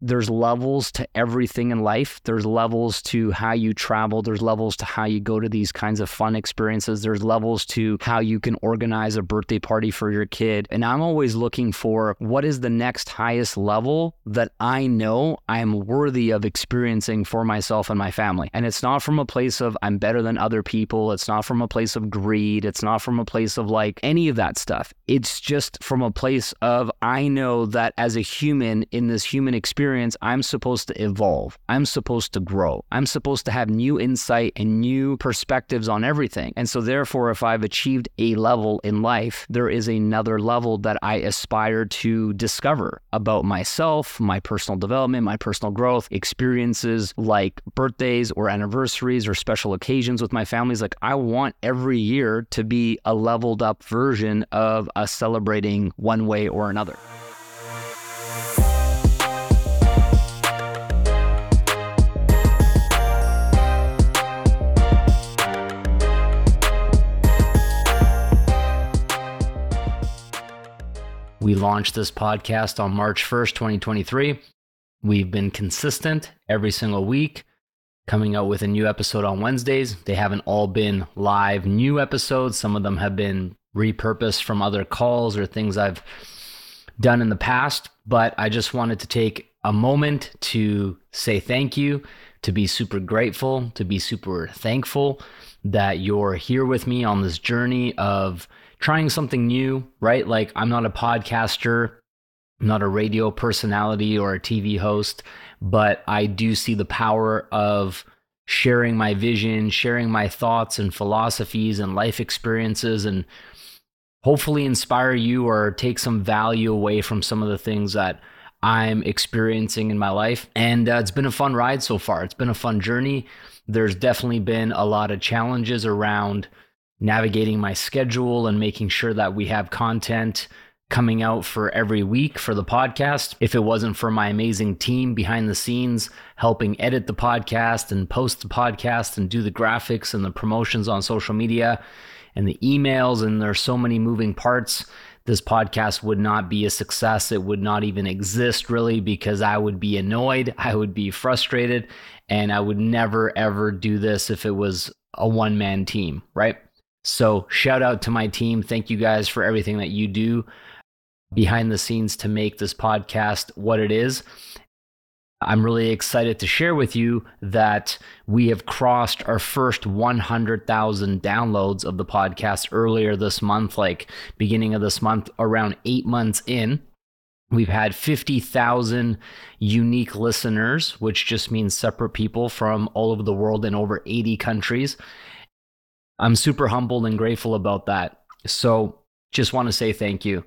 there's levels to everything in life. There's levels to how you travel. There's levels to how you go to these kinds of fun experiences. There's levels to how you can organize a birthday party for your kid. And I'm always looking for what is the next highest level that I know I'm worthy of experiencing for myself and my family. And it's not from a place of I'm better than other people. It's not from a place of greed. It's not from a place of like any of that stuff. It's just from a place of I know that as a human in this human experience, experience, I'm supposed to evolve. I'm supposed to grow. I'm supposed to have new insight and new perspectives on everything. And so, therefore, if I've achieved a level in life, there is another level that I aspire to discover about myself, my personal development, my personal growth, experiences like birthdays or anniversaries or special occasions with my families. Like, I want every year to be a leveled up version of us celebrating one way or another. We launched this podcast on March 1st, 2023. We've been consistent every single week, coming out with a new episode on Wednesdays. They haven't all been live new episodes, some of them have been repurposed from other calls or things I've done in the past. But I just wanted to take a moment to say thank you, to be super grateful, to be super thankful that you're here with me on this journey of trying something new, right? Like I'm not a podcaster, I'm not a radio personality or a TV host, but I do see the power of sharing my vision, sharing my thoughts and philosophies and life experiences and hopefully inspire you or take some value away from some of the things that I'm experiencing in my life. And uh, it's been a fun ride so far. It's been a fun journey. There's definitely been a lot of challenges around navigating my schedule and making sure that we have content coming out for every week for the podcast. If it wasn't for my amazing team behind the scenes helping edit the podcast and post the podcast and do the graphics and the promotions on social media and the emails, and there's so many moving parts. This podcast would not be a success. It would not even exist really because I would be annoyed. I would be frustrated. And I would never, ever do this if it was a one man team, right? So, shout out to my team. Thank you guys for everything that you do behind the scenes to make this podcast what it is. I'm really excited to share with you that we have crossed our first 100,000 downloads of the podcast earlier this month, like beginning of this month, around eight months in. We've had 50,000 unique listeners, which just means separate people from all over the world in over 80 countries. I'm super humbled and grateful about that. So just want to say thank you.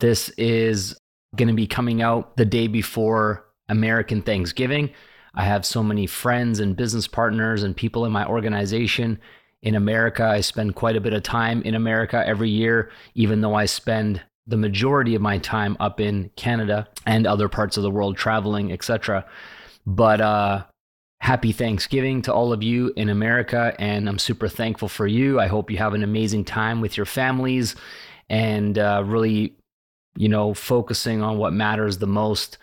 This is going to be coming out the day before American Thanksgiving. I have so many friends and business partners and people in my organization in America. I spend quite a bit of time in America every year, even though I spend the majority of my time up in Canada and other parts of the world traveling, etc. But uh, Happy Thanksgiving to all of you in America, and I'm super thankful for you. I hope you have an amazing time with your families and uh, really, you know, focusing on what matters the most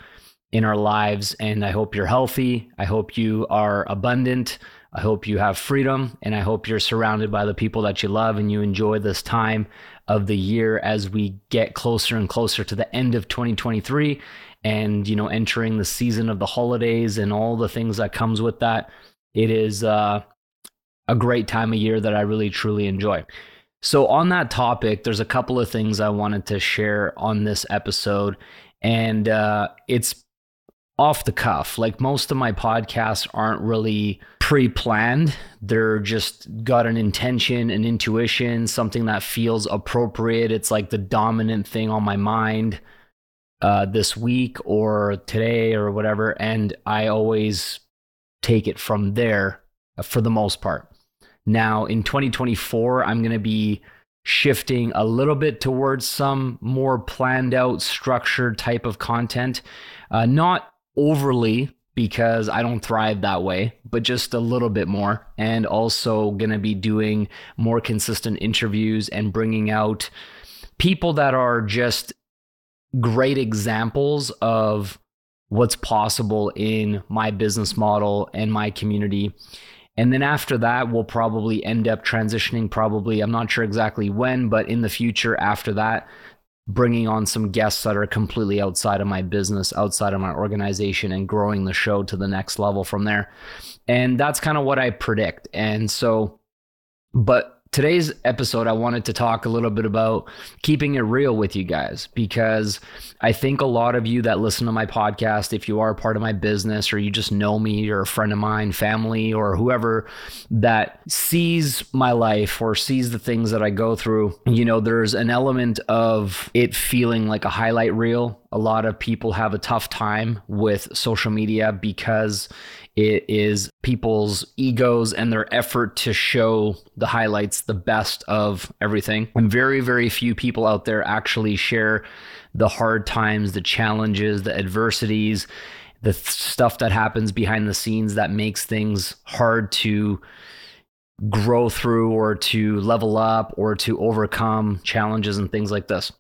in our lives. And I hope you're healthy. I hope you are abundant. I hope you have freedom, and I hope you're surrounded by the people that you love and you enjoy this time of the year as we get closer and closer to the end of 2023 and you know entering the season of the holidays and all the things that comes with that it is uh, a great time of year that i really truly enjoy. So on that topic there's a couple of things i wanted to share on this episode and uh, it's off the cuff. Like most of my podcasts aren't really pre-planned. They're just got an intention an intuition something that feels appropriate. It's like the dominant thing on my mind uh, this week or today or whatever. And I always take it from there uh, for the most part. Now, in 2024, I'm going to be shifting a little bit towards some more planned out, structured type of content. Uh, not overly because I don't thrive that way, but just a little bit more. And also going to be doing more consistent interviews and bringing out people that are just great examples of what's possible in my business model and my community. And then after that, we'll probably end up transitioning, probably, I'm not sure exactly when, but in the future after that, bringing on some guests that are completely outside of my business, outside of my organization, and growing the show to the next level from there. And that's kind of what I predict. And so, but today's episode, I wanted to talk a little bit about keeping it real with you guys because I think a lot of you that listen to my podcast, if you are a part of my business or you just know me or a friend of mine, family, or whoever that sees my life or sees the things that I go through, you know, there's an element of it feeling like a highlight reel. A lot of people have a tough time with social media because it is people's egos and their effort to show the highlights, the best of everything. And very, very few people out there actually share the hard times, the challenges, the adversities, the th- stuff that happens behind the scenes that makes things hard to grow through or to level up or to overcome challenges and things like this.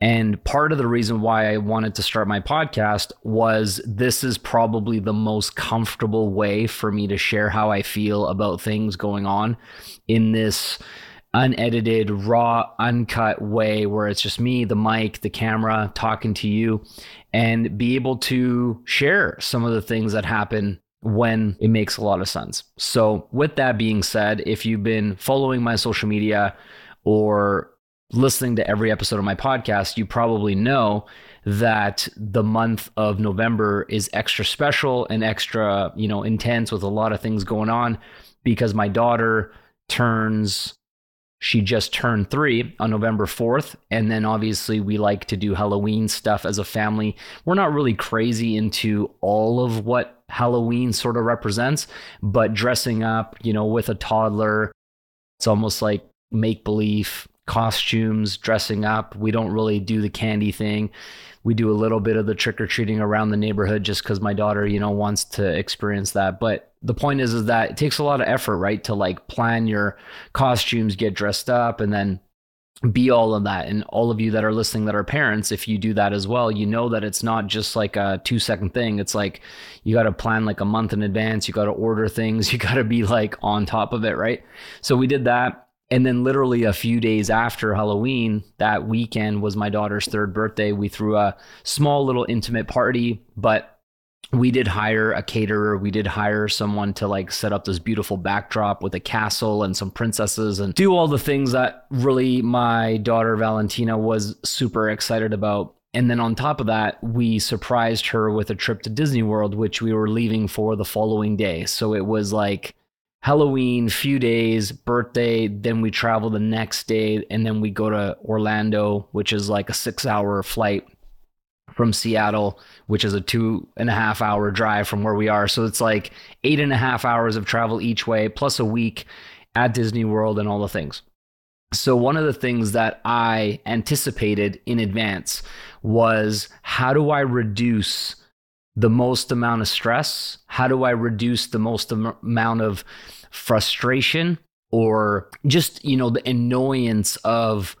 And part of the reason why I wanted to start my podcast was this is probably the most comfortable way for me to share how I feel about things going on in this unedited, raw, uncut way where it's just me, the mic, the camera talking to you, and be able to share some of the things that happen when it makes a lot of sense. So, with that being said, if you've been following my social media or listening to every episode of my podcast, you probably know that the month of November is extra special and extra, you know, intense with a lot of things going on because my daughter turns she just turned 3 on November 4th and then obviously we like to do Halloween stuff as a family. We're not really crazy into all of what Halloween sort of represents, but dressing up, you know, with a toddler, it's almost like make believe costumes, dressing up. We don't really do the candy thing. We do a little bit of the trick or treating around the neighborhood just because my daughter, you know, wants to experience that. But the point is, is that it takes a lot of effort, right? To like plan your costumes, get dressed up, and then be all of that. And all of you that are listening that are parents, if you do that as well, you know that it's not just like a two second thing. It's like you got to plan like a month in advance. You got to order things. You got to be like on top of it, right? So we did that and then literally a few days after Halloween, that weekend was my daughter's third birthday. We threw a small little intimate party, but we did hire a caterer. We did hire someone to like set up this beautiful backdrop with a castle and some princesses and do all the things that really my daughter Valentina was super excited about. And then on top of that, we surprised her with a trip to Disney World, which we were leaving for the following day. So it was like Halloween, few days, birthday, then we travel the next day, and then we go to Orlando, which is like a six hour flight from Seattle, which is a two and a half hour drive from where we are. So it's like eight and a half hours of travel each way, plus a week at Disney World and all the things. So, one of the things that I anticipated in advance was how do I reduce the most amount of stress? How do I reduce the most am- amount of frustration or just, you know, the annoyance of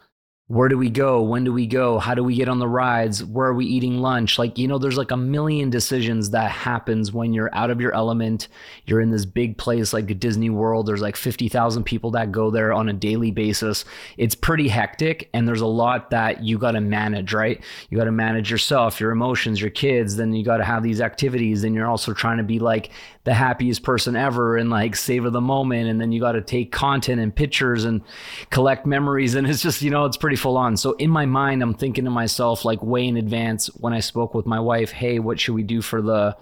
where do we go? When do we go? How do we get on the rides? Where are we eating lunch? Like you know there's like a million decisions that happens when you're out of your element. You're in this big place like disney world. There's like 50,000 people that go there on a daily basis. It's pretty hectic and there's a lot that you got to manage right? You got to manage yourself your emotions your kids then you got to have these activities then you're also trying to be like the happiest person ever and like savor the moment. And then you got to take content and pictures and collect memories. And it's just you know it's pretty full on. So in my mind i'm thinking to myself like way in advance when i spoke with my wife hey what should we do for the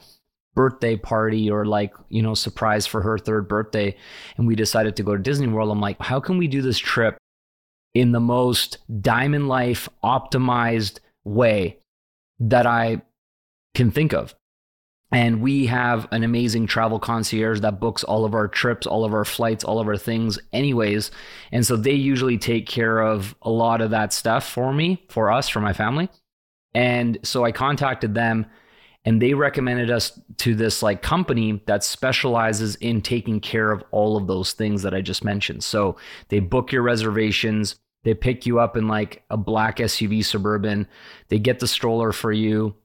birthday party or like you know surprise for her third birthday? And we decided to go to disney world. I'm like how can we do this trip in the most diamond life optimized way that i can think of and we have an amazing travel concierge that books all of our trips, all of our flights, all of our things, anyways. And so they usually take care of a lot of that stuff for me, for us, for my family. And so I contacted them and they recommended us to this like company that specializes in taking care of all of those things that I just mentioned. So they book your reservations, they pick you up in like a black SUV suburban, they get the stroller for you,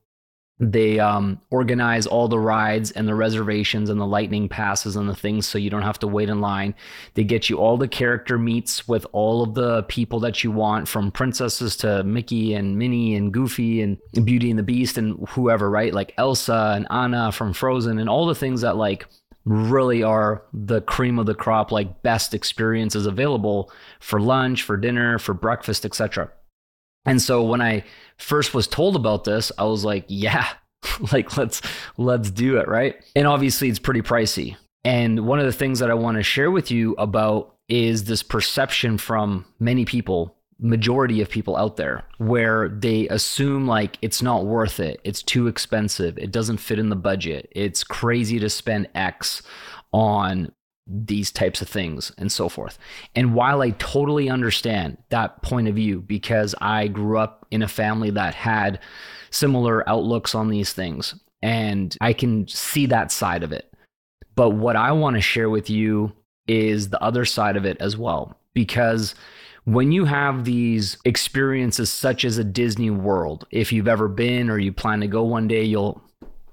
they um, organize all the rides and the reservations and the lightning passes and the things so you don't have to wait in line. They get you all the character meets with all of the people that you want, from princesses to Mickey and Minnie and Goofy and Beauty and the Beast and whoever, right? Like Elsa and Anna from Frozen and all the things that like really are the cream of the crop, like best experiences available for lunch, for dinner, for breakfast, etc. And so when I first was told about this, I was like, yeah, like let's let's do it, right? And obviously it's pretty pricey. And one of the things that I want to share with you about is this perception from many people, majority of people out there, where they assume like it's not worth it, it's too expensive, it doesn't fit in the budget, it's crazy to spend X on these types of things and so forth. And while I totally understand that point of view because I grew up in a family that had similar outlooks on these things and I can see that side of it. But what I want to share with you is the other side of it as well because when you have these experiences such as a Disney World, if you've ever been or you plan to go one day, you'll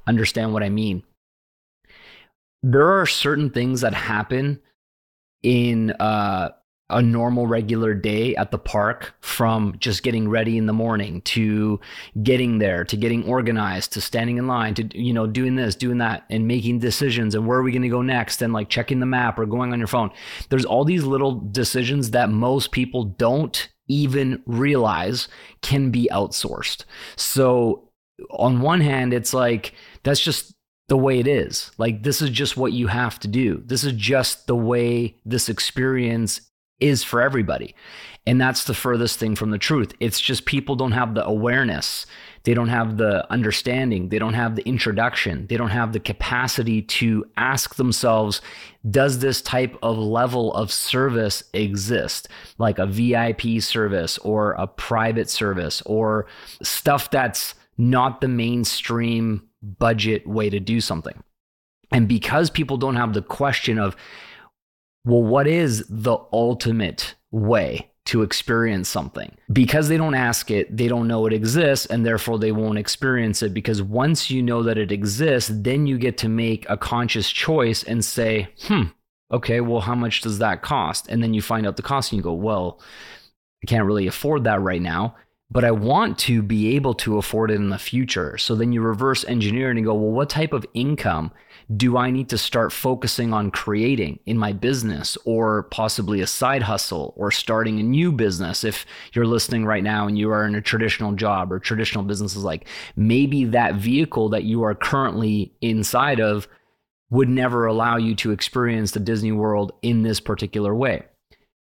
understand what I mean there are certain things that happen in uh, a normal regular day at the park from just getting ready in the morning to getting there to getting organized to standing in line to you know doing this doing that and making decisions and where are we going to go next and like checking the map or going on your phone. There's all these little decisions that most people don't even realize can be outsourced. So on one hand it's like that's just the way it is. Like, this is just what you have to do. This is just the way this experience is for everybody. And that's the furthest thing from the truth. It's just people don't have the awareness. They don't have the understanding. They don't have the introduction. They don't have the capacity to ask themselves, does this type of level of service exist? Like a VIP service or a private service or stuff that's not the mainstream budget way to do something. And because people don't have the question of, well, what is the ultimate way to experience something? Because they don't ask it, they don't know it exists, and therefore they won't experience it. Because once you know that it exists, then you get to make a conscious choice and say, hmm, okay, well, how much does that cost? And then you find out the cost and you go, well, I can't really afford that right now but I want to be able to afford it in the future. So then you reverse engineer and you go, well, what type of income do I need to start focusing on creating in my business or possibly a side hustle or starting a new business? If you're listening right now and you are in a traditional job or traditional businesses, like maybe that vehicle that you are currently inside of would never allow you to experience the Disney world in this particular way.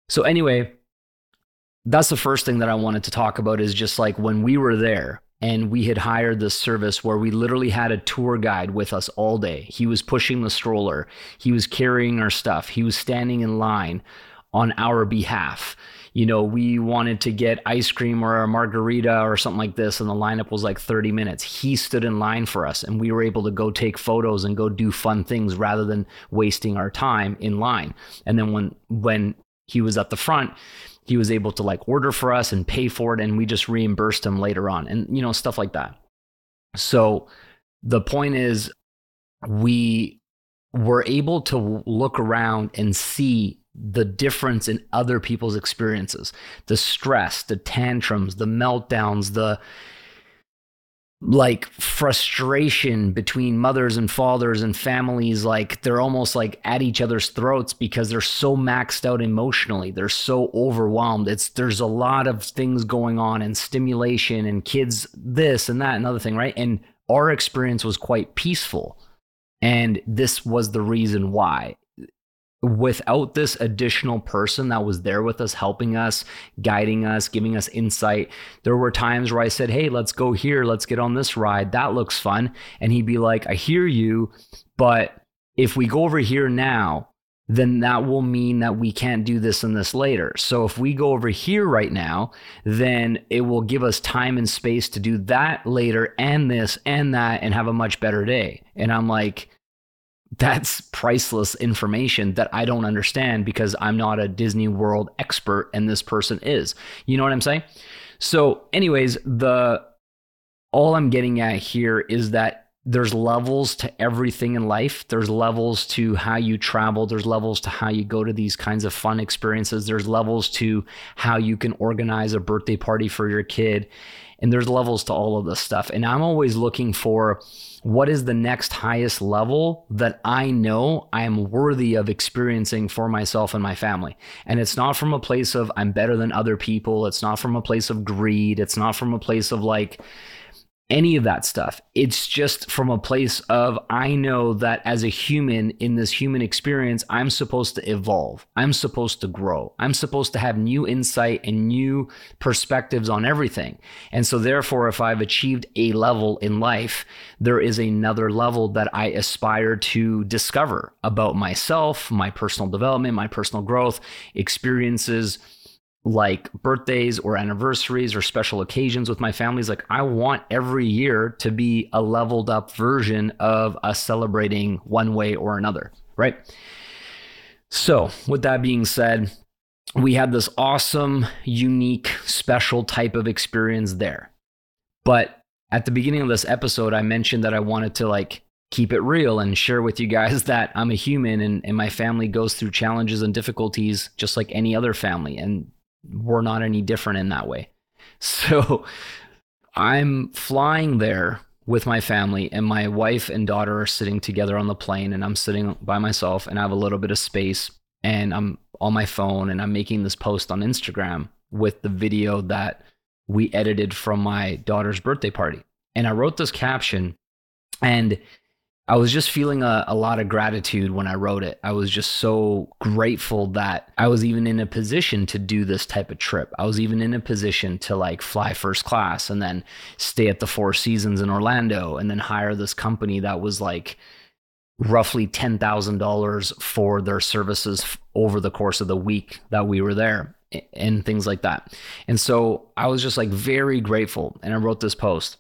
So, anyway, that's the first thing that I wanted to talk about is just like when we were there and we had hired this service where we literally had a tour guide with us all day. He was pushing the stroller, he was carrying our stuff, he was standing in line on our behalf. You know, we wanted to get ice cream or a margarita or something like this, and the lineup was like 30 minutes. He stood in line for us, and we were able to go take photos and go do fun things rather than wasting our time in line. And then when when he was at the front, he was able to like order for us and pay for it and we just reimbursed him later on and you know stuff like that. So the point is we were able to look around and see the difference in other people's experiences. The stress the tantrums the meltdowns the like frustration between mothers and fathers and families like they're almost like at each other's throats because they're so maxed out emotionally. They're so overwhelmed. It's there's a lot of things going on and stimulation and kids this and that and other thing right? And our experience was quite peaceful. And this was the reason why without this additional person that was there with us, helping us, guiding us, giving us insight, there were times where I said, Hey, let's go here. Let's get on this ride. That looks fun. And he'd be like, I hear you, but if we go over here now, then that will mean that we can't do this and this later. So if we go over here right now, then it will give us time and space to do that later and this and that and have a much better day. And I'm like, that's priceless information that I don't understand because I'm not a Disney World expert and this person is. You know what I'm saying? So, anyways, the all I'm getting at here is that there's levels to everything in life. There's levels to how you travel. There's levels to how you go to these kinds of fun experiences. There's levels to how you can organize a birthday party for your kid. And there's levels to all of this stuff. And I'm always looking for what is the next highest level that I know I am worthy of experiencing for myself and my family. And it's not from a place of I'm better than other people. It's not from a place of greed. It's not from a place of like, any of that stuff. It's just from a place of I know that as a human in this human experience, I'm supposed to evolve. I'm supposed to grow. I'm supposed to have new insight and new perspectives on everything. And so, therefore, if I've achieved a level in life, there is another level that I aspire to discover about myself, my personal development, my personal growth, experiences like birthdays or anniversaries or special occasions with my families like i want every year to be a leveled up version of us celebrating one way or another right? So with that being said we had this awesome unique special type of experience there. But at the beginning of this episode i mentioned that i wanted to like keep it real and share with you guys that i'm a human and, and my family goes through challenges and difficulties just like any other family. And we're not any different in that way. So I'm flying there with my family, and my wife and daughter are sitting together on the plane, and I'm sitting by myself, and I have a little bit of space, and I'm on my phone, and I'm making this post on Instagram with the video that we edited from my daughter's birthday party. And I wrote this caption, and I was just feeling a, a lot of gratitude when I wrote it. I was just so grateful that I was even in a position to do this type of trip. I was even in a position to like fly first class and then stay at the Four Seasons in Orlando and then hire this company that was like roughly $10,000 for their services over the course of the week that we were there and things like that. And so I was just like very grateful. And I wrote this post.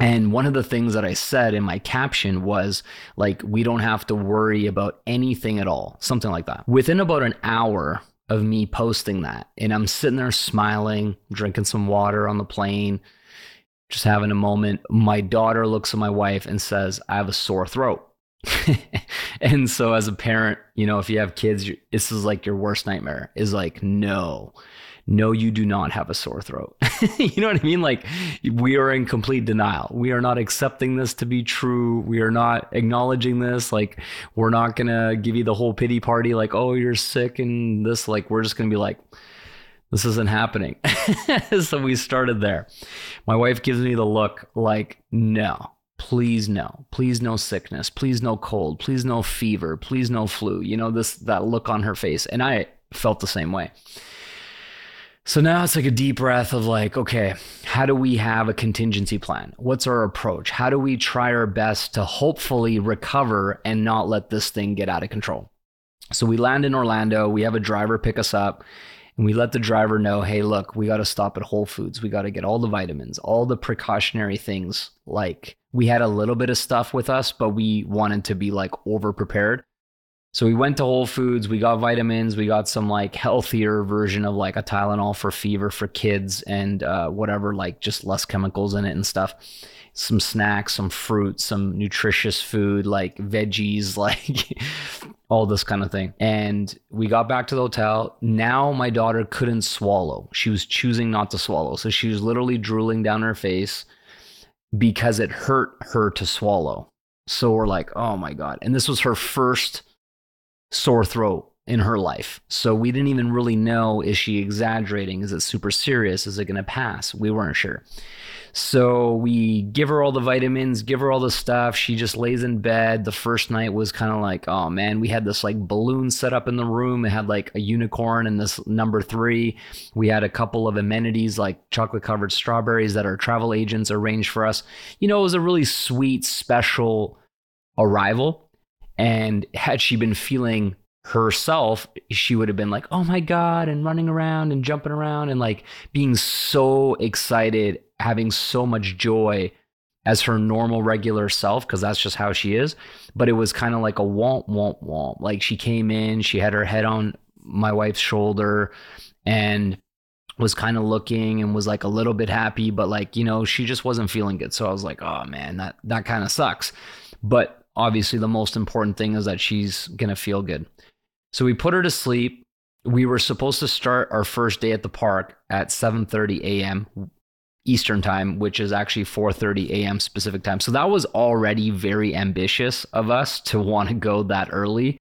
And one of the things that I said in my caption was like, we don't have to worry about anything at all, something like that. Within about an hour of me posting that, and I'm sitting there smiling, drinking some water on the plane, just having a moment, my daughter looks at my wife and says, I have a sore throat. and so as a parent, you know, if you have kids, this is like your worst nightmare is like, no, no, you do not have a sore throat. you know what I mean? Like, we are in complete denial. We are not accepting this to be true. We are not acknowledging this. Like, we're not going to give you the whole pity party, like, oh, you're sick and this. Like, we're just going to be like, this isn't happening. so we started there. My wife gives me the look like, no, please no please no sickness please no cold please no fever please no flu you know this that look on her face and i felt the same way so now it's like a deep breath of like, okay, how do we have a contingency plan? What's our approach? How do we try our best to hopefully recover and not let this thing get out of control? So we land in Orlando, we have a driver pick us up, and we let the driver know, hey, look, we got to stop at Whole Foods. We got to get all the vitamins, all the precautionary things. Like we had a little bit of stuff with us, but we wanted to be like over prepared. So we went to Whole Foods, we got vitamins, we got some like healthier version of like a Tylenol for fever for kids and uh, whatever, like just less chemicals in it and stuff. Some snacks, some fruit, some nutritious food like veggies, like all this kind of thing. And we got back to the hotel. Now my daughter couldn't swallow. She was choosing not to swallow. So she was literally drooling down her face because it hurt her to swallow. So we're like, oh my God. And this was her first sore throat in her life. So we didn't even really know is she exaggerating? Is it super serious? Is it going to pass? We weren't sure. So we give her all the vitamins, give her all the stuff. She just lays in bed. The first night was kind of like, oh man, we had this like balloon set up in the room. It had like a unicorn and this number three. We had a couple of amenities like chocolate covered strawberries that our travel agents arranged for us. You know, it was a really sweet, special arrival. And had she been feeling herself, she would have been like, oh my God, and running around and jumping around and like being so excited, having so much joy as her normal regular self, because that's just how she is. But it was kind of like a womp, womp, womp. Like she came in, she had her head on my wife's shoulder, and was kind of looking and was like a little bit happy, but like, you know, she just wasn't feeling good. So I was like, oh man, that, that kind of sucks. But obviously, the most important thing is that she's going to feel good. So we put her to sleep. We were supposed to start our first day at the park at 7:30 a.m. Eastern time, which is actually 4:30 a.m. specific time. So that was already very ambitious of us to want to go that early.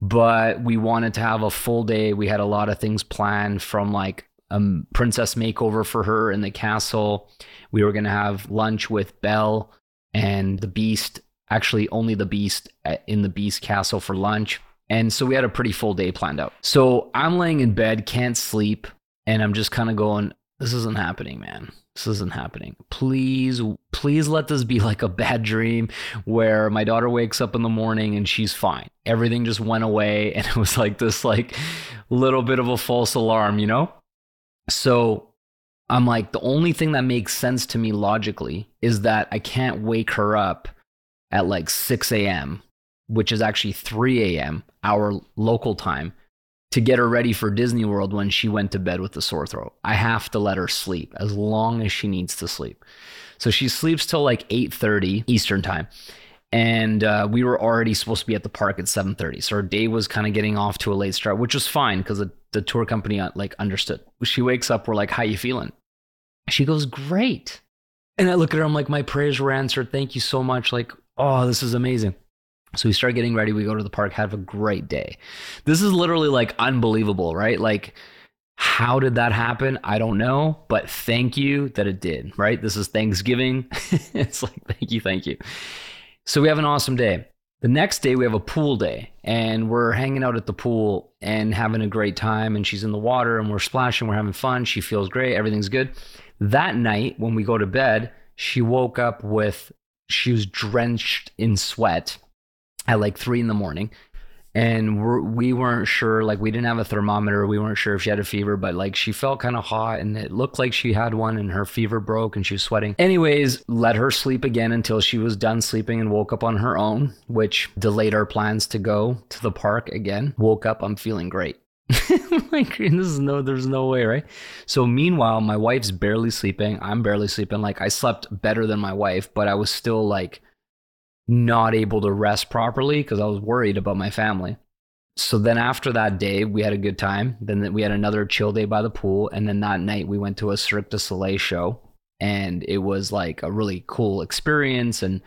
But we wanted to have a full day. We had a lot of things planned from like a princess makeover for her in the castle. We were going to have lunch with Belle and the Beast, actually, only the Beast in the Beast castle for lunch. And so we had a pretty full day planned out. So I'm laying in bed, can't sleep, and I'm just kind of going, this isn't happening, man. This isn't happening. Please, please let this be like a bad dream where my daughter wakes up in the morning and she's fine. Everything just went away and it was like this like little bit of a false alarm, you know? So I'm like, the only thing that makes sense to me logically is that I can't wake her up at like 6 a.m., which is actually 3 a.m., our local time, to get her ready for Disney World when she went to bed with a sore throat. I have to let her sleep as long as she needs to sleep. So she sleeps till like 8:30 Eastern time. And uh, we were already supposed to be at the park at 7:30. So her day was kind of getting off to a late start, which was fine because the the tour company uh, like understood. She wakes up, we're like, "How you feeling?" She goes, "Great." And I look at her, I'm like, "My prayers were answered. Thank you so much. Like, oh, this is amazing." So we start getting ready. We go to the park, have a great day. This is literally like unbelievable, right? Like, how did that happen? I don't know, but thank you that it did, right? This is Thanksgiving. it's like, thank you, thank you. So we have an awesome day. The next day, we have a pool day, and we're hanging out at the pool and having a great time. And she's in the water, and we're splashing, we're having fun. She feels great, everything's good. That night, when we go to bed, she woke up with, she was drenched in sweat at like three in the morning. And we're, we weren't sure like we didn't have a thermometer. We weren't sure if she had a fever but like she felt kind of hot and it looked like she had one and her fever broke and she was sweating. Anyways let her sleep again until she was done sleeping and woke up on her own which delayed our plans to go to the park again. Woke up i'm feeling great like this is no there's no way right so meanwhile my wife's barely sleeping i'm barely sleeping like i slept better than my wife but i was still like not able to rest properly because I was worried about my family. So then after that day, we had a good time. Then we had another chill day by the pool. And then that night, we went to a Cirque du Soleil show. And it was like a really cool experience. And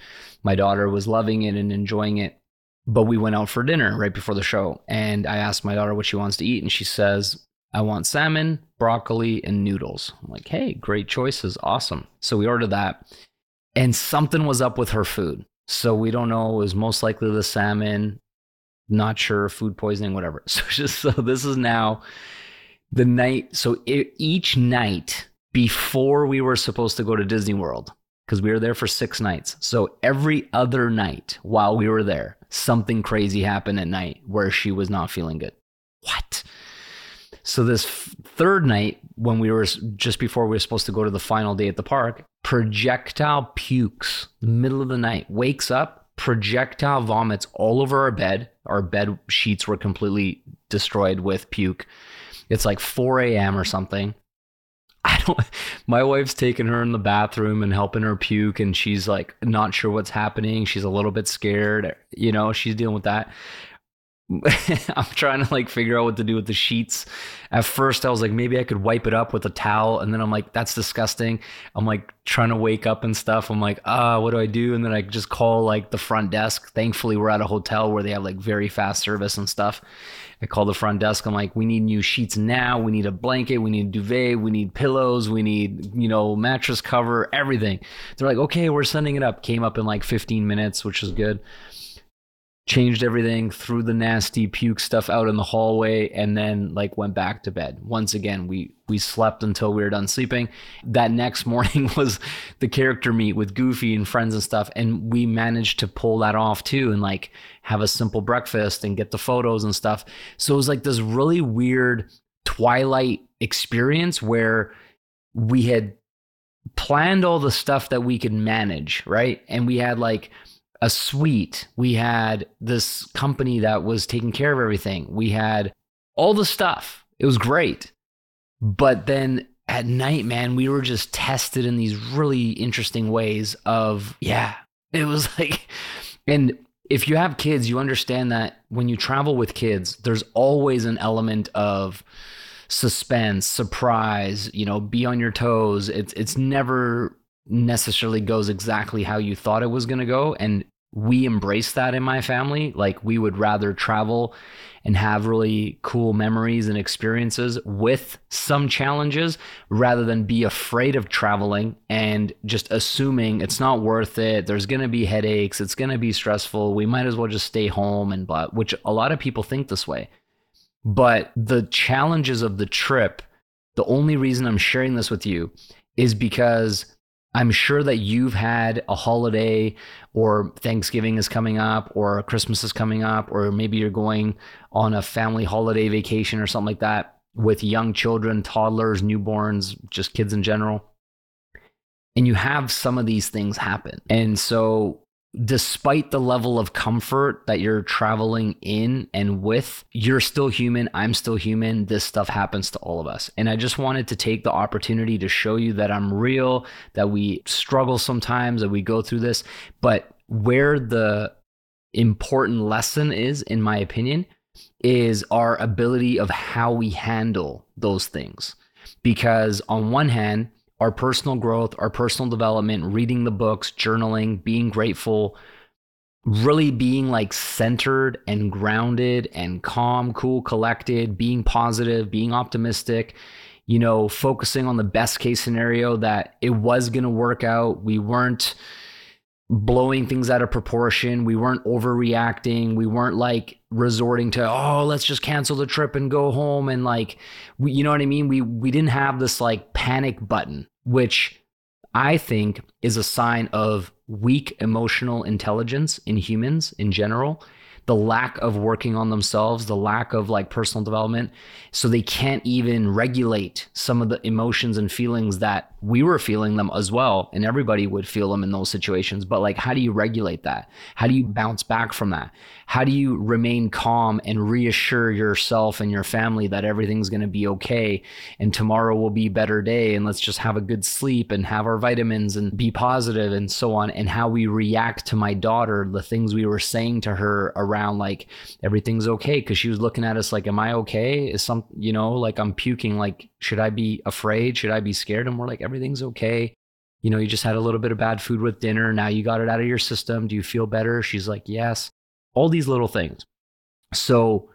my daughter was loving it and enjoying it. But we went out for dinner right before the show. And I asked my daughter what she wants to eat. And she says, I want salmon, broccoli, and noodles. I'm like, hey, great choices. Awesome. So we ordered that. And something was up with her food. So we don't know. It was most likely the salmon. Not sure, food poisoning, whatever. So just so this is now the night. So it, each night before we were supposed to go to Disney World, because we were there for six nights. So every other night while we were there, something crazy happened at night where she was not feeling good. What? So this third night, when we were just before we were supposed to go to the final day at the park, projectile pukes middle of the night, wakes up, projectile vomits all over our bed. Our bed sheets were completely destroyed with puke. It's like 4 a.m. or something. I don't my wife's taking her in the bathroom and helping her puke and she's like not sure what's happening. She's a little bit scared. You know, she's dealing with that. I'm trying to like figure out what to do with the sheets. At first, I was like, maybe I could wipe it up with a towel, and then I'm like, that's disgusting. I'm like trying to wake up and stuff. I'm like, ah, what do I do? And then I just call like the front desk. Thankfully, we're at a hotel where they have like very fast service and stuff. I call the front desk. I'm like, we need new sheets now. We need a blanket. We need a duvet. We need pillows. We need you know mattress cover. Everything. They're like, okay, we're sending it up. Came up in like 15 minutes, which is good changed everything, threw the nasty puke stuff out in the hallway, and then like went back to bed. Once again, we we slept until we were done sleeping. That next morning was the character meet with Goofy and friends and stuff, and we managed to pull that off too, and like have a simple breakfast and get the photos and stuff. So it was like this really weird twilight experience where we had planned all the stuff that we could manage, right? And we had like a suite. We had this company that was taking care of everything. We had all the stuff. It was great. But then at night, man, we were just tested in these really interesting ways of, yeah, it was like, and if you have kids, you understand that when you travel with kids, there's always an element of suspense, surprise, you know, be on your toes. It's it's never necessarily goes exactly how you thought it was going to go and we embrace that in my family. Like we would rather travel and have really cool memories and experiences with some challenges rather than be afraid of traveling and just assuming it's not worth it. There's going to be headaches. It's going to be stressful. We might as well just stay home and blah, which a lot of people think this way. But the challenges of the trip, the only reason I'm sharing this with you is because I'm sure that you've had a holiday or Thanksgiving is coming up or Christmas is coming up or maybe you're going on a family holiday vacation or something like that with young children, toddlers, newborns, just kids in general. And you have some of these things happen. And so despite the level of comfort that you're traveling in and with, you're still human. I'm still human. This stuff happens to all of us. And I just wanted to take the opportunity to show you that I'm real, that we struggle sometimes, that we go through this. But where the important lesson is, in my opinion, is our ability of how we handle those things. Because on one hand, our personal growth, our personal development, reading the books, journaling, being grateful, really being like centered and grounded and calm, cool, collected, being positive, being optimistic, you know, focusing on the best case scenario that it was going to work out. We weren't blowing things out of proportion. We weren't overreacting. We weren't like resorting to, oh, let's just cancel the trip and go home. And like, we, you know what I mean? We, we didn't have this like panic button, which I think is a sign of weak emotional intelligence in humans in general the lack of working on themselves, the lack of like personal development. So they can't even regulate some of the emotions and feelings that we were feeling them as well. And everybody would feel them in those situations. But like, how do you regulate that? How do you bounce back from that? How do you remain calm and reassure yourself and your family that everything's going to be okay and tomorrow will be a better day and let's just have a good sleep and have our vitamins and be positive and so on and how we react to my daughter the things we were saying to her around like everything's okay because she was looking at us like am I okay is some you know like I'm puking like should I be afraid should I be scared and we're like everything's okay you know, you just had a little bit of bad food with dinner. Now you got it out of your system. Do you feel better? She's like, yes all these little things. So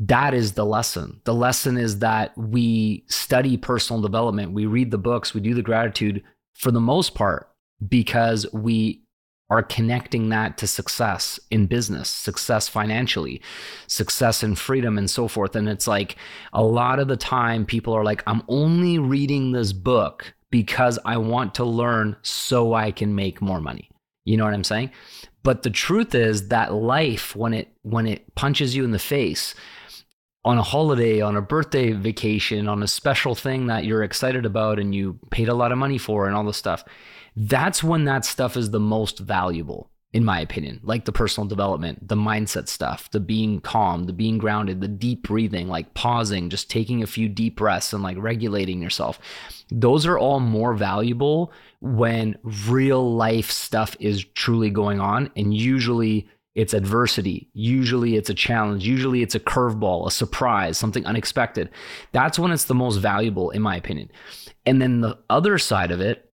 that is the lesson. The lesson is that we study personal development, we read the books, we do the gratitude for the most part because we are connecting that to success in business, success financially, success in freedom, and so forth. And it's like a lot of the time people are like, I'm only reading this book because I want to learn so I can make more money. You know what I'm saying? But the truth is that life, when it when it punches you in the face, on a holiday, on a birthday vacation, on a special thing that you're excited about and you paid a lot of money for and all this stuff, that's when that stuff is the most valuable in my opinion, like the personal development, the mindset stuff, the being calm, the being grounded, the deep breathing, like pausing, just taking a few deep breaths and like regulating yourself. Those are all more valuable when real life stuff is truly going on. And usually it's adversity. Usually it's a challenge. Usually it's a curveball, a surprise, something unexpected. That's when it's the most valuable, in my opinion. And then the other side of it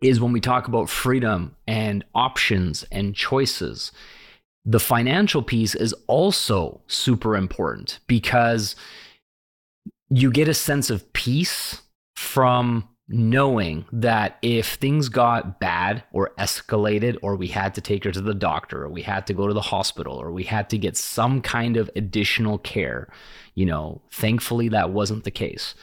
is when we talk about freedom and options and choices. The financial piece is also super important because you get a sense of peace from knowing that if things got bad or escalated, or we had to take her to the doctor, or we had to go to the hospital, or we had to get some kind of additional care, you know, thankfully that wasn't the case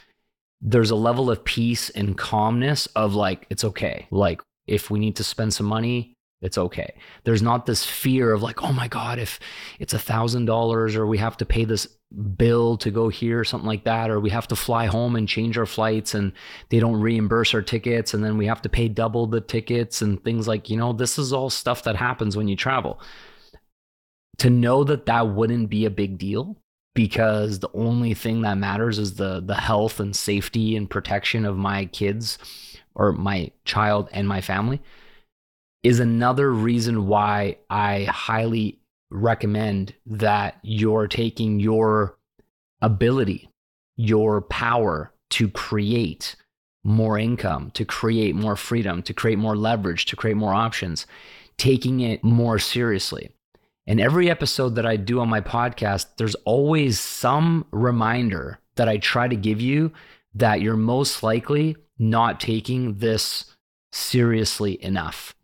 there's a level of peace and calmness of like, it's okay. Like, if we need to spend some money, it's okay. There's not this fear of like, oh my God, if it's a thousand dollars or we have to pay this bill to go here, or something like that, or we have to fly home and change our flights and they don't reimburse our tickets and then we have to pay double the tickets and things like, you know, this is all stuff that happens when you travel. To know that that wouldn't be a big deal because the only thing that matters is the the health and safety and protection of my kids or my child and my family is another reason why I highly recommend that you're taking your ability, your power to create more income, to create more freedom, to create more leverage, to create more options, taking it more seriously. And every episode that I do on my podcast, there's always some reminder that I try to give you that you're most likely not taking this seriously enough.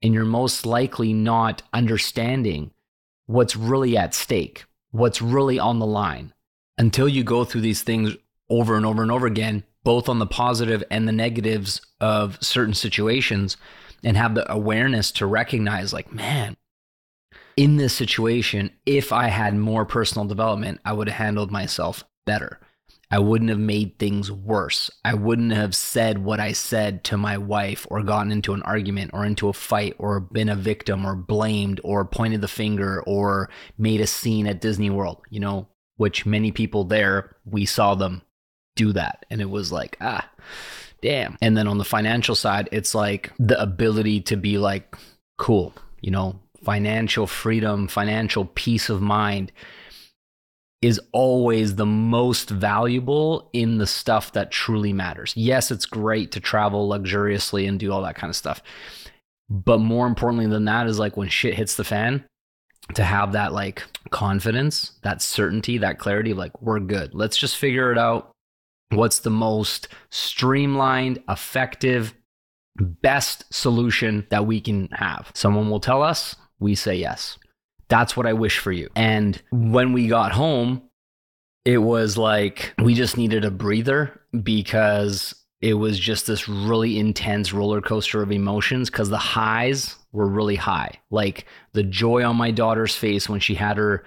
And you're most likely not understanding what's really at stake, what's really on the line. Until you go through these things over and over and over again, both on the positive and the negatives of certain situations, and have the awareness to recognize, like, man, in this situation, if I had more personal development, I would have handled myself better. I wouldn't have made things worse. I wouldn't have said what I said to my wife or gotten into an argument or into a fight or been a victim or blamed or pointed the finger or made a scene at Disney World, you know, which many people there, we saw them do that. And it was like, ah, damn. And then on the financial side, it's like the ability to be like, cool, you know, financial freedom, financial peace of mind is always the most valuable in the stuff that truly matters. Yes, it's great to travel luxuriously and do all that kind of stuff. But more importantly than that is like when shit hits the fan, to have that like confidence, that certainty, that clarity, like we're good. Let's just figure it out. What's the most streamlined, effective, best solution that we can have? Someone will tell us, we say yes. That's what I wish for you. And when we got home, it was like we just needed a breather because it was just this really intense roller coaster of emotions because the highs were really high. Like the joy on my daughter's face when she had her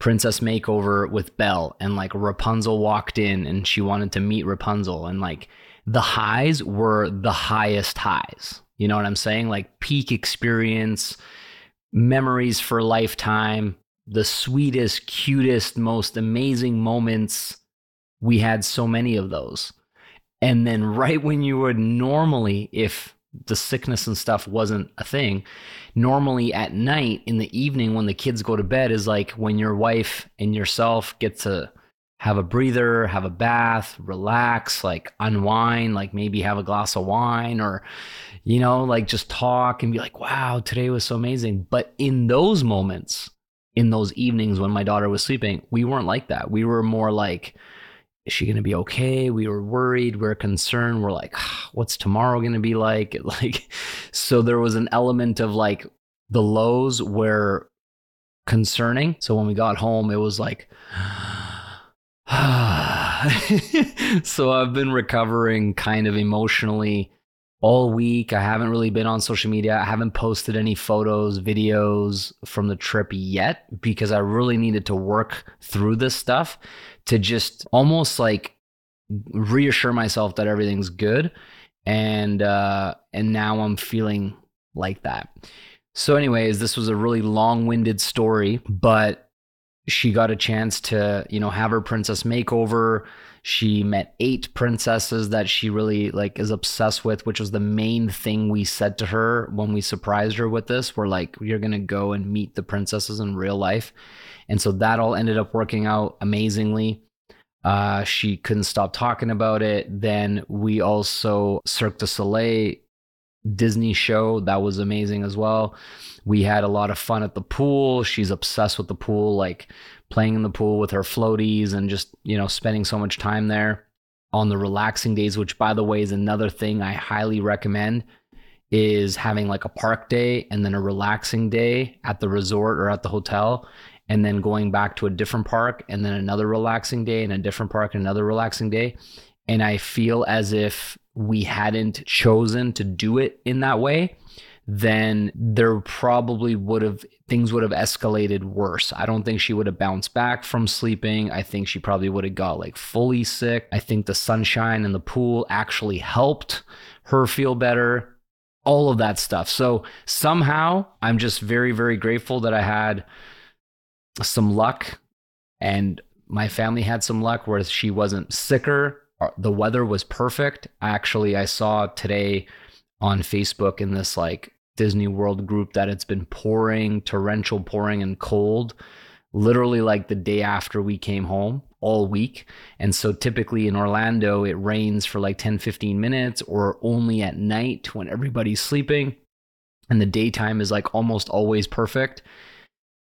princess makeover with Belle and like Rapunzel walked in and she wanted to meet Rapunzel and like the highs were the highest highs. You know what I'm saying? Like peak experience, memories for a lifetime, the sweetest, cutest, most amazing moments. We had so many of those. And then, right when you would normally, if the sickness and stuff wasn't a thing, normally at night in the evening when the kids go to bed is like when your wife and yourself get to have a breather, have a bath, relax, like unwind, like maybe have a glass of wine or, you know, like just talk and be like, wow, today was so amazing. But in those moments, in those evenings when my daughter was sleeping, we weren't like that. We were more like, is she going to be okay? We were worried. We are concerned. We're like, ah, what's tomorrow going to be like? Like, so there was an element of like the lows were concerning. So when we got home, it was like, so I've been recovering kind of emotionally all week. I haven't really been on social media. I haven't posted any photos, videos from the trip yet because I really needed to work through this stuff to just almost like reassure myself that everything's good. And uh and now I'm feeling like that. So anyways, this was a really long-winded story, but she got a chance to, you know, have her princess makeover. She met eight princesses that she really like is obsessed with, which was the main thing we said to her when we surprised her with this. We're like, you're gonna go and meet the princesses in real life. And so that all ended up working out amazingly. Uh, she couldn't stop talking about it. Then we also Cirque du Soleil Disney show. That was amazing as well. We had a lot of fun at the pool. She's obsessed with the pool, like playing in the pool with her floaties and just, you know, spending so much time there on the relaxing days, which by the way is another thing I highly recommend is having like a park day and then a relaxing day at the resort or at the hotel and then going back to a different park and then another relaxing day and a different park and another relaxing day. And I feel as if we hadn't chosen to do it in that way, then there probably would have things would have escalated worse. I don't think she would have bounced back from sleeping. I think she probably would have got like fully sick. I think the sunshine and the pool actually helped her feel better. All of that stuff. So somehow I'm just very, very grateful that I had some luck and my family had some luck where she wasn't sicker. Uh, the weather was perfect. Actually, I saw today on Facebook in this like Disney World group that it's been pouring, torrential pouring and cold, literally like the day after we came home all week. And so typically in Orlando, it rains for like 10, 15 minutes or only at night when everybody's sleeping. And the daytime is like almost always perfect.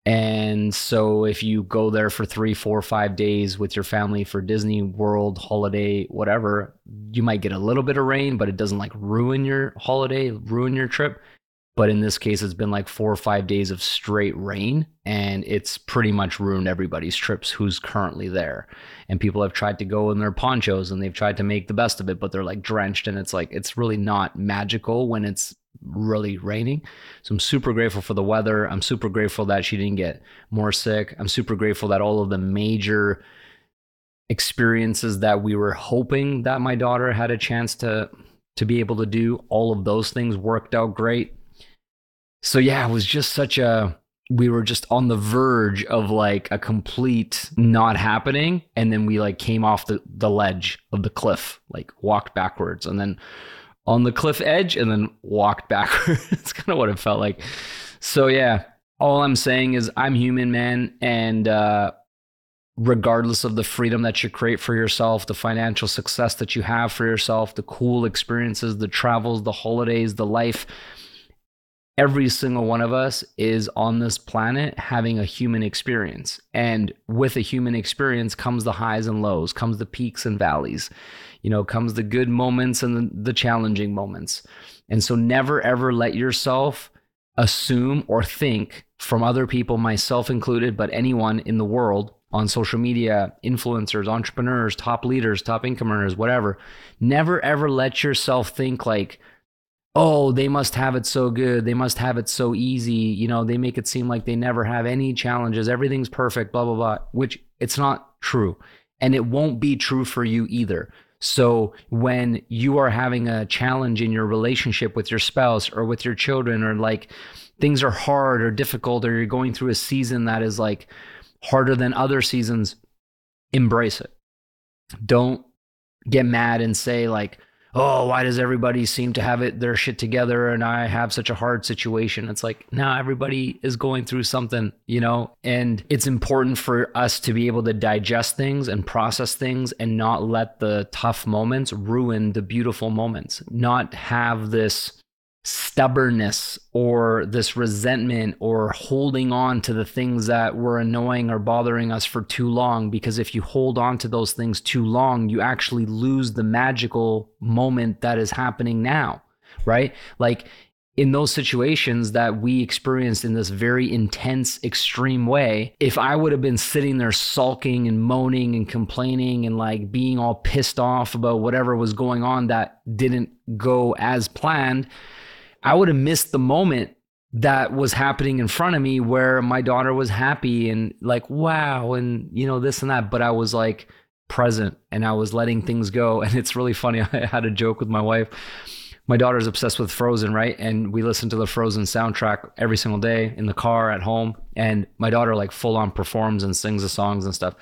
And so if you go there for three, four, five days with your family for Disney World holiday, whatever, you might get a little bit of rain, but it doesn't like ruin your holiday, ruin your trip. But in this case, it's been like four or five days of straight rain, and it's pretty much ruined everybody's trips who's currently there. And people have tried to go in their ponchos and they've tried to make the best of it, but they're like drenched, and it's like it's really not magical when it's really raining. So I'm super grateful for the weather. I'm super grateful that she didn't get more sick. I'm super grateful that all of the major experiences that we were hoping that my daughter had a chance to to be able to do all of those things worked out great so yeah, it was just such a we were just on the verge of like a complete not happening and then we like came off the, the ledge of the cliff like walked backwards and then on the cliff edge and then walked backwards. It's kind of what it felt like. So yeah all i'm saying is i'm human man and uh regardless of the freedom that you create for yourself the financial success that you have for yourself the cool experiences the travels the holidays the life every single one of us is on this planet having a human experience. And with a human experience comes the highs and lows, comes the peaks and valleys, you know, comes the good moments and the, the challenging moments. And so never ever let yourself assume or think from other people, myself included, but anyone in the world on social media, influencers, entrepreneurs, top leaders, top income earners, whatever. Never ever let yourself think like, oh, they must have it so good. They must have it so easy. You know, they make it seem like they never have any challenges. Everything's perfect, blah, blah, blah, which it's not true. And it won't be true for you either. So when you are having a challenge in your relationship with your spouse or with your children, or like things are hard or difficult, or you're going through a season that is like harder than other seasons, embrace it. Don't get mad and say, like, oh, why does everybody seem to have it their shit together and I have such a hard situation? It's like, no, everybody is going through something, you know? And it's important for us to be able to digest things and process things and not let the tough moments ruin the beautiful moments. Not have this stubbornness or this resentment or holding on to the things that were annoying or bothering us for too long. Because if you hold on to those things too long, you actually lose the magical moment that is happening now, right? Like in those situations that we experienced in this very intense, extreme way, if I would have been sitting there sulking and moaning and complaining and like being all pissed off about whatever was going on that didn't go as planned, I would have missed the moment that was happening in front of me where my daughter was happy and like, wow, and you know, this and that. But I was like present and I was letting things go. And it's really funny. I had a joke with my wife. My daughter's obsessed with Frozen, right? And we listen to the Frozen soundtrack every single day in the car, at home. And my daughter, like, full on performs and sings the songs and stuff.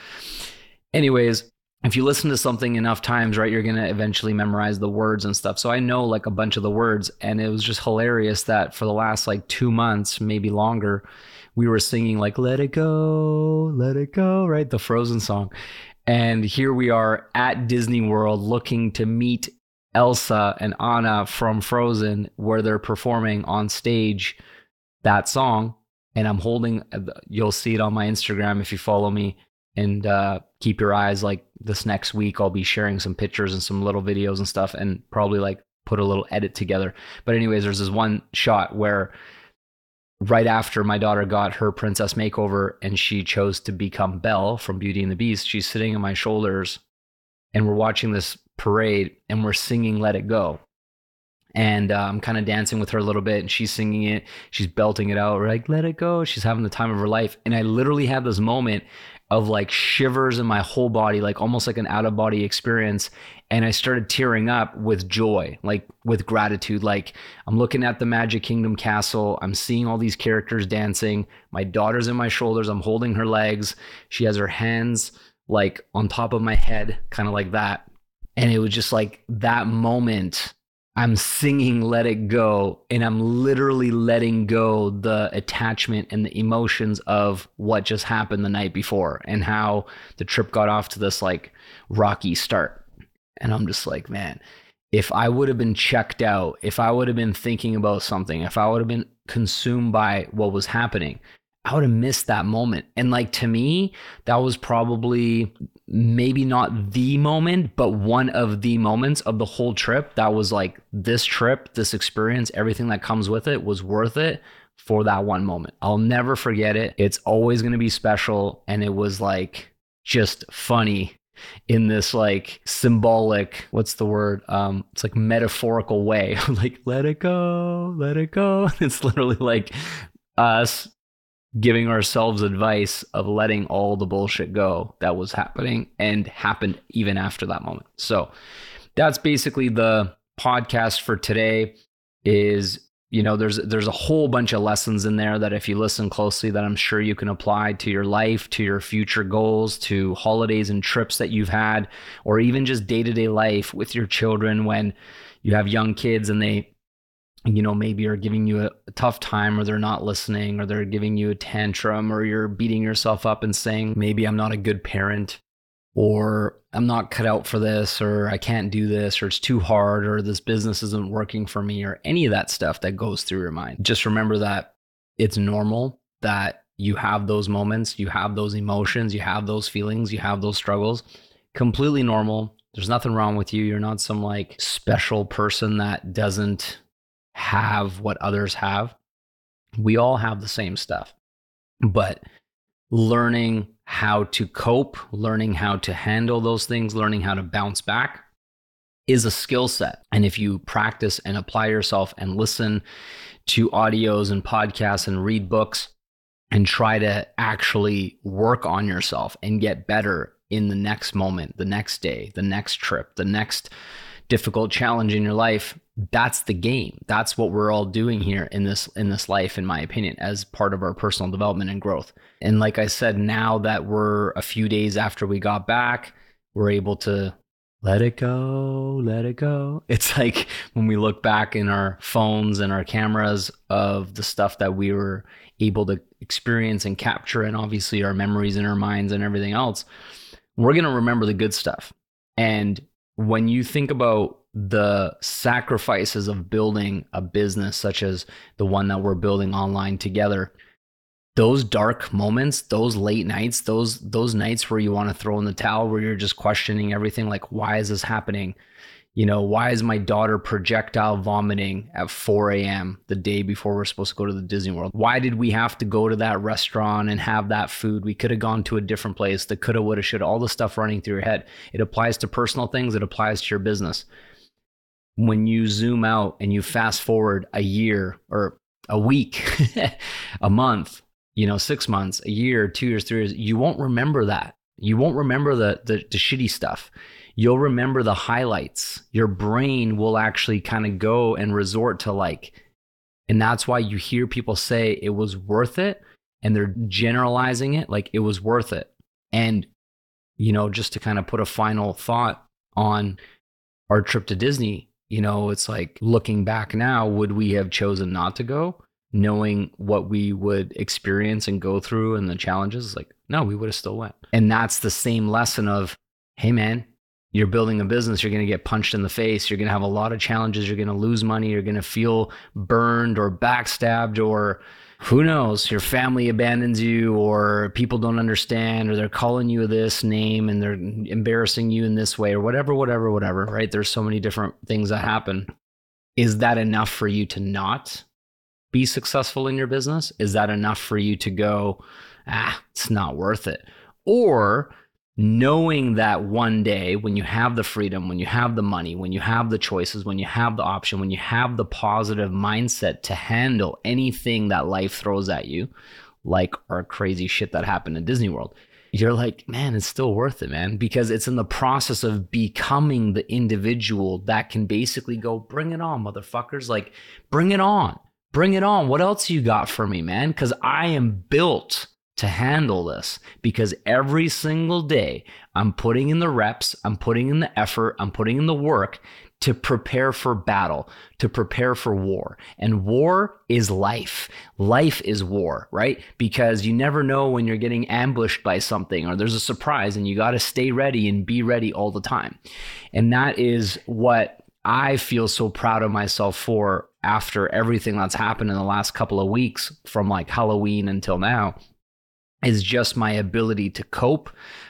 Anyways, if you listen to something enough times, right, you're going to eventually memorize the words and stuff. So I know like a bunch of the words. And it was just hilarious that for the last like two months, maybe longer, we were singing like, let it go, let it go, right? The Frozen song. And here we are at Disney World looking to meet Elsa and Anna from Frozen, where they're performing on stage that song. And I'm holding, uh, you'll see it on my Instagram if you follow me and uh, keep your eyes like this next week i'll be sharing some pictures and some little videos and stuff and probably like put a little edit together but anyways there's this one shot where right after my daughter got her princess makeover and she chose to become belle from beauty and the beast she's sitting on my shoulders and we're watching this parade and we're singing let it go and uh, I'm kind of dancing with her a little bit, and she's singing it. She's belting it out. We're like, "Let it go." She's having the time of her life, and I literally had this moment of like shivers in my whole body, like almost like an out of body experience. And I started tearing up with joy, like with gratitude. Like I'm looking at the Magic Kingdom castle. I'm seeing all these characters dancing. My daughter's in my shoulders. I'm holding her legs. She has her hands like on top of my head, kind of like that. And it was just like that moment. I'm singing Let It Go, and I'm literally letting go the attachment and the emotions of what just happened the night before and how the trip got off to this like rocky start. And I'm just like, man, if I would have been checked out, if I would have been thinking about something, if I would have been consumed by what was happening, I would have missed that moment. And like to me, that was probably maybe not the moment, but one of the moments of the whole trip. That was like this trip, this experience, everything that comes with it was worth it for that one moment. I'll never forget it. It's always going to be special. And it was like just funny in this like symbolic what's the word um it's like metaphorical way like let it go let it go it's literally like us giving ourselves advice of letting all the bullshit go that was happening and happened even after that moment. So that's basically the podcast for today is you know there's there's a whole bunch of lessons in there that if you listen closely that i'm sure you can apply to your life to your future goals to holidays and trips that you've had or even just day-to-day life with your children when you have young kids and they you know maybe are giving you a, a tough time or they're not listening or they're giving you a tantrum or you're beating yourself up and saying maybe i'm not a good parent or I'm not cut out for this, or I can't do this, or it's too hard, or this business isn't working for me, or any of that stuff that goes through your mind. Just remember that it's normal that you have those moments, you have those emotions, you have those feelings, you have those struggles. Completely normal. There's nothing wrong with you. You're not some like special person that doesn't have what others have. We all have the same stuff. But learning how to cope, learning how to handle those things, learning how to bounce back is a skill set. And if you practice and apply yourself and listen to audios and podcasts and read books and try to actually work on yourself and get better in the next moment, the next day, the next trip, the next difficult challenge in your life that's the game. That's what we're all doing here in this in this life in my opinion as part of our personal development and growth. And like i said now that we're a few days after we got back we're able to let it go let it go. It's like when we look back in our phones and our cameras of the stuff that we were able to experience and capture and obviously our memories in our minds and everything else we're going to remember the good stuff. And when you think about the sacrifices of building a business such as the one that we're building online together those dark moments those late nights those those nights where you want to throw in the towel where you're just questioning everything like why is this happening you know, why is my daughter projectile vomiting at 4 a.m. the day before we're supposed to go to the Disney World? Why did we have to go to that restaurant and have that food? We could have gone to a different place. The coulda, woulda, shoulda, all the stuff running through your head. It applies to personal things, it applies to your business. When you zoom out and you fast forward a year or a week, a month, you know, six months, a year, two years, three years, you won't remember that. You won't remember the, the, the shitty stuff you'll remember the highlights. Your brain will actually kind of go and resort to like, and that's why you hear people say it was worth it and they're generalizing it like it was worth it. And, you know, just to kind of put a final thought on our trip to Disney, you know, it's like looking back now, would we have chosen not to go? knowing what we would experience and go through and the challenges like no we would have still went and that's the same lesson of hey man you're building a business, you're going to get punched in the face. You're going to have a lot of challenges. You're going to lose money. You're going to feel burned or backstabbed or who knows, your family abandons you or people don't understand or they're calling you this name and they're embarrassing you in this way or whatever, whatever, whatever, right? There's so many different things that happen. Is that enough for you to not be successful in your business? Is that enough for you to go, ah, it's not worth it? Or knowing that one day when you have the freedom, when you have the money, when you have the choices, when you have the option, when you have the positive mindset to handle anything that life throws at you, like our crazy shit that happened in Disney World, you're like, man, it's still worth it, man, because it's in the process of becoming the individual that can basically go, bring it on, motherfuckers. Like, bring it on, bring it on. What else you got for me, man? Because I am built to handle this because every single day I'm putting in the reps, I'm putting in the effort, I'm putting in the work to prepare for battle, to prepare for war. And war is life. Life is war, right? Because you never know when you're getting ambushed by something or there's a surprise and you got to stay ready and be ready all the time. And that is what I feel so proud of myself for after everything that's happened in the last couple of weeks from like Halloween until now is just my ability to cope,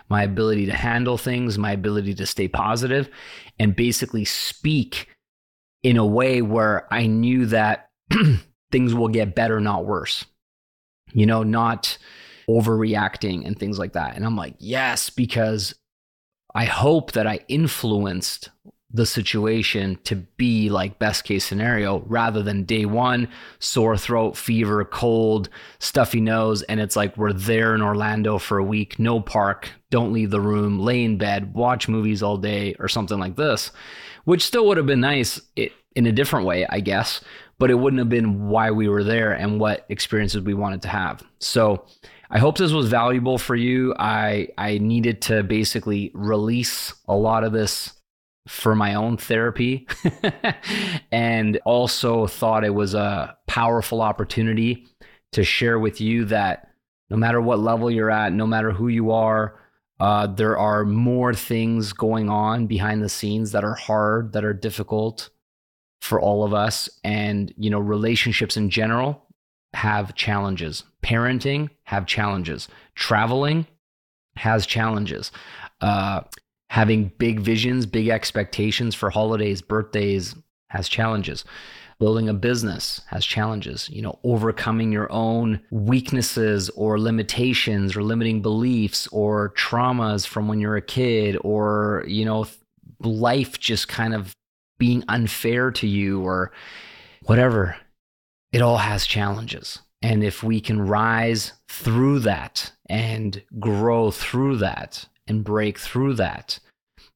my ability to handle things, my ability to stay positive, and basically speak in a way where I knew that things will get better, not worse. You know, not overreacting and things like that. And I'm like, yes, because I hope that I influenced the situation to be like best case scenario rather than day one sore throat fever cold stuffy nose and it's like we're there in orlando for a week no park don't leave the room lay in bed watch movies all day or something like this which still would have been nice in a different way i guess but it wouldn't have been why we were there and what experiences we wanted to have so I hope this was valuable for you. I I needed to basically release a lot of this for my own therapy and also thought it was a powerful opportunity to share with you that no matter what level you're at, no matter who you are, uh, there are more things going on behind the scenes that are hard, that are difficult for all of us. And, you know, relationships in general have challenges. Parenting have challenges. Traveling has challenges. Uh, having big visions, big expectations for holidays, birthdays has challenges. Building a business has challenges, you know, overcoming your own weaknesses or limitations or limiting beliefs or traumas from when you're a kid or, you know, life just kind of being unfair to you or whatever. It all has challenges. And if we can rise through that and grow through that and break through that,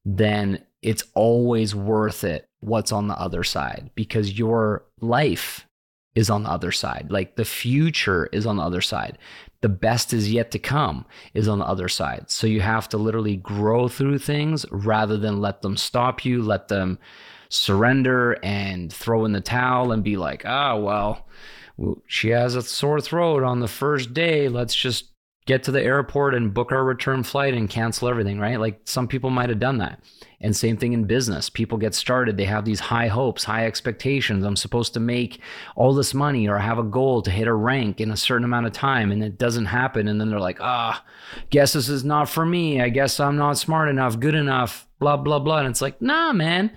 then it's always worth it what's on the other side because your life is on the other side. Like the future is on the other side. The best is yet to come is on the other side. So you have to literally grow through things rather than let them stop you, let them surrender and throw in the towel and be like, ah, oh, well, she has a sore throat on the first day. Let's just get to the airport and book our return flight and cancel everything, right? Like some people might have done that. And same thing in business. People get started, they have these high hopes, high expectations. I'm supposed to make all this money or have a goal to hit a rank in a certain amount of time and it doesn't happen and then they're like, "Ah, guess this is not for me. I guess I'm not smart enough, good enough, blah blah blah." And it's like, "Nah, man.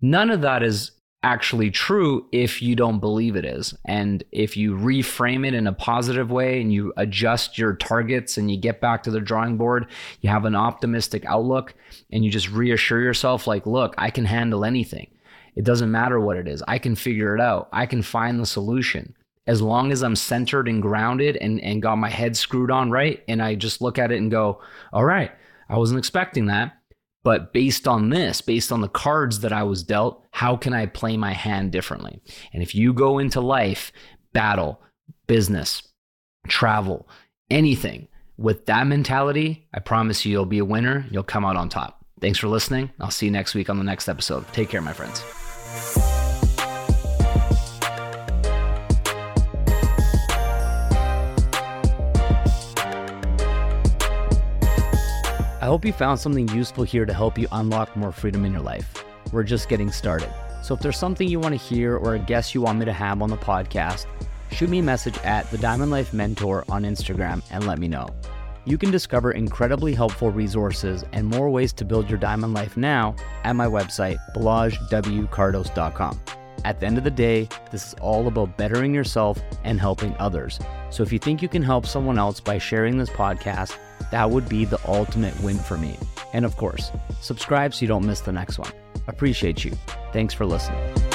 None of that is actually true if you don't believe it is. And if you reframe it in a positive way and you adjust your targets and you get back to the drawing board, you have an optimistic outlook and you just reassure yourself, like, look, I can handle anything. It doesn't matter what it is. I can figure it out. I can find the solution. As long as I'm centered and grounded and, and got my head screwed on right, and I just look at it and go, all right, I wasn't expecting that but based on this, based on the cards that I was dealt, how can I play my hand differently? And if you go into life, battle, business, travel, anything with that mentality, I promise you, you'll be a winner. You'll come out on top. Thanks for listening. I'll see you next week on the next episode. Take care, my friends. I hope you found something useful here to help you unlock more freedom in your life. We're just getting started. So if there's something you want to hear or a guest you want me to have on the podcast, shoot me a message at the Diamond Life Mentor on Instagram and let me know. You can discover incredibly helpful resources and more ways to build your diamond life now at my website, balazswkardos.com. At the end of the day, this is all about bettering yourself and helping others. So if you think you can help someone else by sharing this podcast, that would be the ultimate win for me. And of course, subscribe so you don't miss the next one. Appreciate you. Thanks for listening.